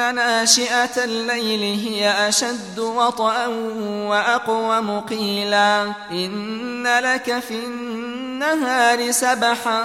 ناشئة الليل هي أشد وطأ وأقوم قيلا إن لك في النهار سبحا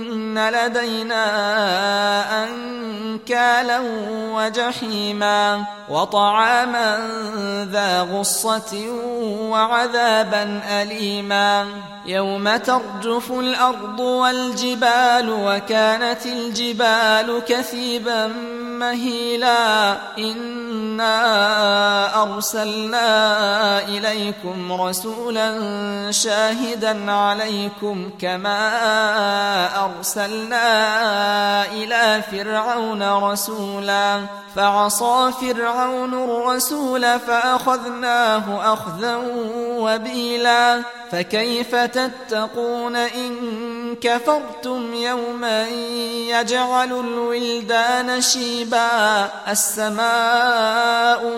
لدينا أنكالا وجحيما وطعاما ذا غصة وعذابا أليما يوم ترجف الأرض والجبال وكانت الجبال كثيبا مهيلا إنا أرسلنا إليكم رسولا شاهدا عليكم كما أرسلنا إلى فرعون رسولا فعصى فرعون الرسول فأخذناه أخذا وبيلا. فكيف تتقون إن كفرتم يوما يجعل الولدان شيبا؟ السماء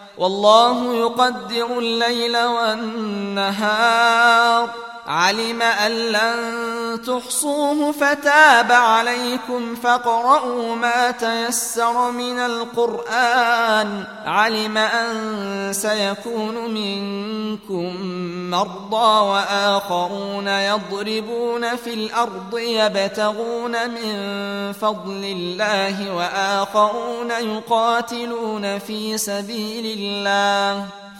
والله يقدر الليل والنهار. علم أن لن تحصوه فتاب عليكم فاقرؤوا ما تيسر من القرآن. علم أن سيكون منكم مرضى وآخرون يضربون في الأرض يبتغون من فضل الله وآخرون يقاتلون في سبيل الله.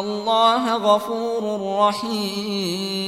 الله غفور رحيم